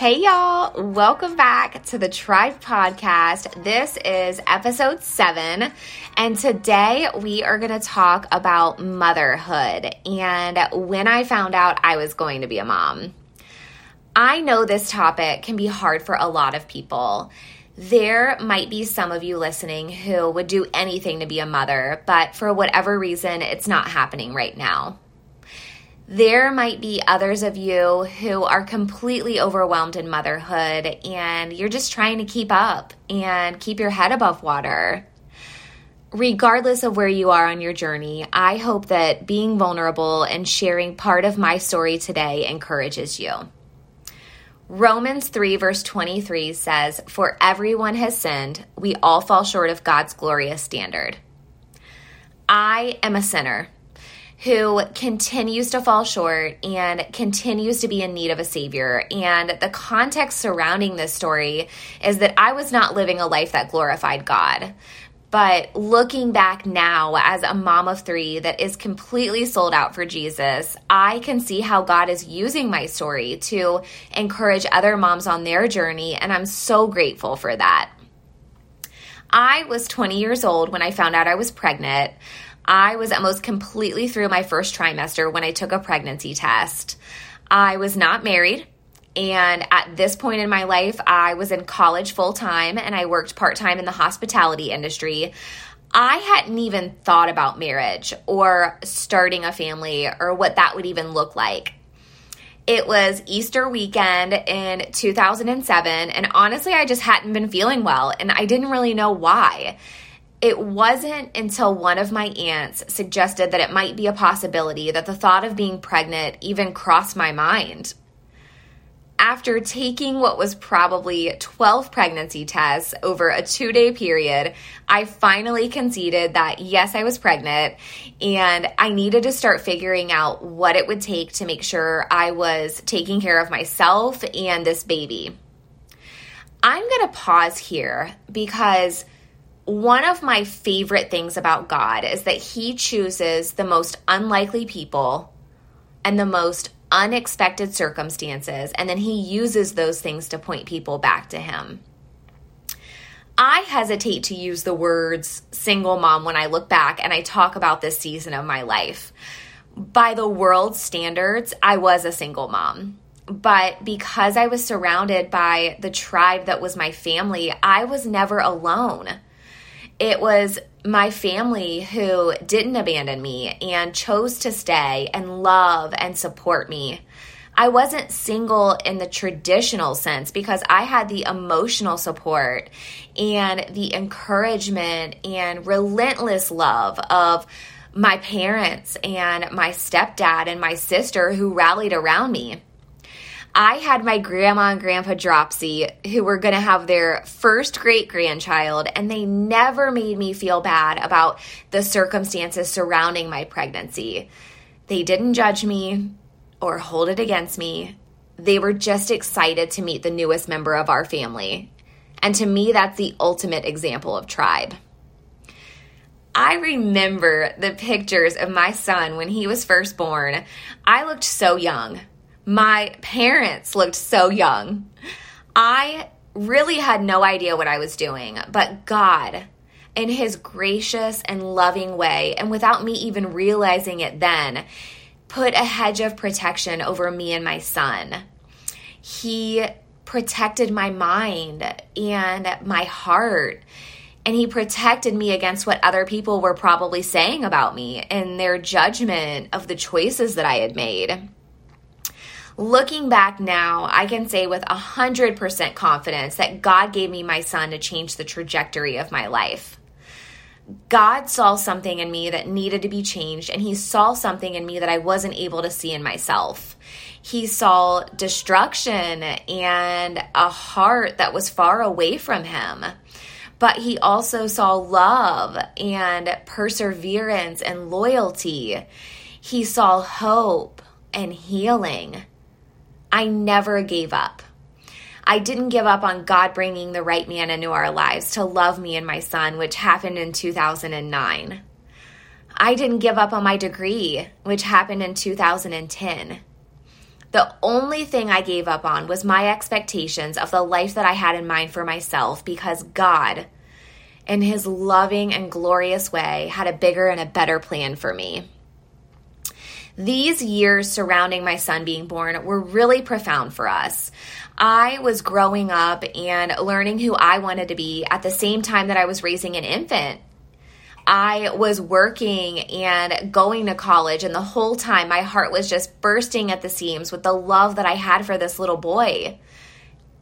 Hey, y'all. Welcome back to the Tribe Podcast. This is episode seven. And today we are going to talk about motherhood and when I found out I was going to be a mom. I know this topic can be hard for a lot of people. There might be some of you listening who would do anything to be a mother, but for whatever reason, it's not happening right now. There might be others of you who are completely overwhelmed in motherhood and you're just trying to keep up and keep your head above water. Regardless of where you are on your journey, I hope that being vulnerable and sharing part of my story today encourages you. Romans 3, verse 23 says, For everyone has sinned, we all fall short of God's glorious standard. I am a sinner who continues to fall short and continues to be in need of a savior. And the context surrounding this story is that I was not living a life that glorified God. But looking back now as a mom of three that is completely sold out for Jesus, I can see how God is using my story to encourage other moms on their journey. And I'm so grateful for that. I was 20 years old when I found out I was pregnant. I was almost completely through my first trimester when I took a pregnancy test. I was not married. And at this point in my life, I was in college full time and I worked part time in the hospitality industry. I hadn't even thought about marriage or starting a family or what that would even look like. It was Easter weekend in 2007, and honestly, I just hadn't been feeling well, and I didn't really know why. It wasn't until one of my aunts suggested that it might be a possibility that the thought of being pregnant even crossed my mind. After taking what was probably 12 pregnancy tests over a two day period, I finally conceded that yes, I was pregnant and I needed to start figuring out what it would take to make sure I was taking care of myself and this baby. I'm going to pause here because one of my favorite things about God is that He chooses the most unlikely people and the most unexpected circumstances, and then He uses those things to point people back to Him. I hesitate to use the words single mom when I look back and I talk about this season of my life. By the world's standards, I was a single mom. But because I was surrounded by the tribe that was my family, I was never alone it was my family who didn't abandon me and chose to stay and love and support me. I wasn't single in the traditional sense because I had the emotional support and the encouragement and relentless love of my parents and my stepdad and my sister who rallied around me. I had my grandma and grandpa Dropsy who were going to have their first great grandchild, and they never made me feel bad about the circumstances surrounding my pregnancy. They didn't judge me or hold it against me. They were just excited to meet the newest member of our family. And to me, that's the ultimate example of tribe. I remember the pictures of my son when he was first born. I looked so young. My parents looked so young. I really had no idea what I was doing, but God, in His gracious and loving way, and without me even realizing it then, put a hedge of protection over me and my son. He protected my mind and my heart. And he protected me against what other people were probably saying about me and their judgment of the choices that I had made. Looking back now, I can say with 100% confidence that God gave me my son to change the trajectory of my life. God saw something in me that needed to be changed, and He saw something in me that I wasn't able to see in myself. He saw destruction and a heart that was far away from Him. But He also saw love and perseverance and loyalty. He saw hope and healing. I never gave up. I didn't give up on God bringing the right man into our lives to love me and my son, which happened in 2009. I didn't give up on my degree, which happened in 2010. The only thing I gave up on was my expectations of the life that I had in mind for myself because God, in His loving and glorious way, had a bigger and a better plan for me. These years surrounding my son being born were really profound for us. I was growing up and learning who I wanted to be at the same time that I was raising an infant. I was working and going to college, and the whole time my heart was just bursting at the seams with the love that I had for this little boy.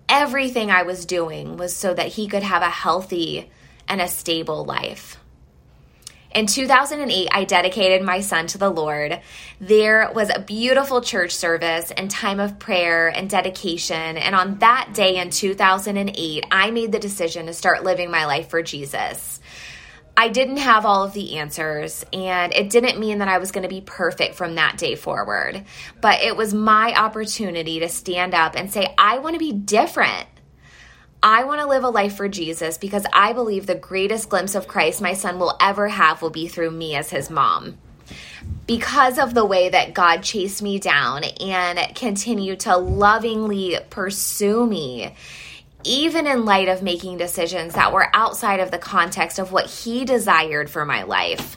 Everything I was doing was so that he could have a healthy and a stable life. In 2008, I dedicated my son to the Lord. There was a beautiful church service and time of prayer and dedication. And on that day in 2008, I made the decision to start living my life for Jesus. I didn't have all of the answers, and it didn't mean that I was going to be perfect from that day forward. But it was my opportunity to stand up and say, I want to be different. I want to live a life for Jesus because I believe the greatest glimpse of Christ my son will ever have will be through me as his mom. Because of the way that God chased me down and continued to lovingly pursue me, even in light of making decisions that were outside of the context of what He desired for my life,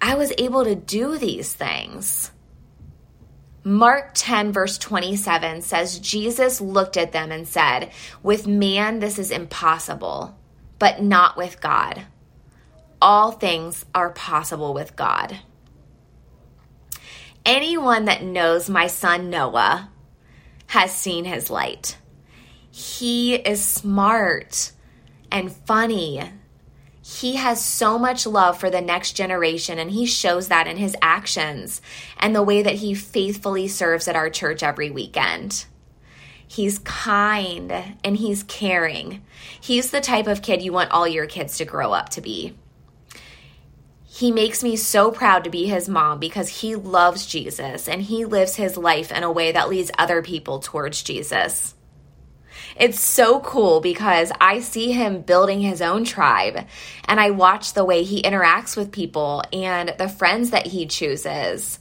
I was able to do these things. Mark 10, verse 27 says, Jesus looked at them and said, With man, this is impossible, but not with God. All things are possible with God. Anyone that knows my son Noah has seen his light. He is smart and funny he has so much love for the next generation, and he shows that in his actions and the way that he faithfully serves at our church every weekend. He's kind and he's caring. He's the type of kid you want all your kids to grow up to be. He makes me so proud to be his mom because he loves Jesus and he lives his life in a way that leads other people towards Jesus. It's so cool because I see him building his own tribe and I watch the way he interacts with people and the friends that he chooses.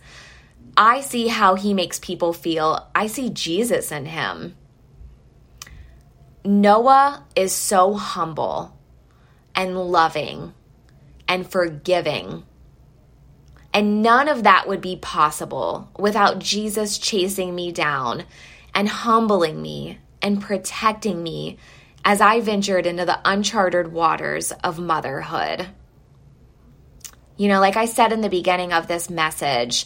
I see how he makes people feel. I see Jesus in him. Noah is so humble and loving and forgiving. And none of that would be possible without Jesus chasing me down and humbling me and protecting me as I ventured into the uncharted waters of motherhood. You know, like I said in the beginning of this message,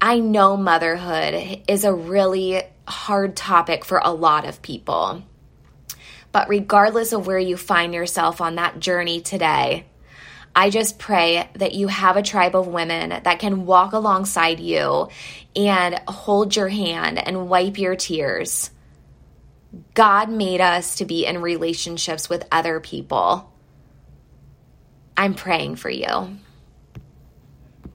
I know motherhood is a really hard topic for a lot of people. But regardless of where you find yourself on that journey today, I just pray that you have a tribe of women that can walk alongside you and hold your hand and wipe your tears God made us to be in relationships with other people. I'm praying for you.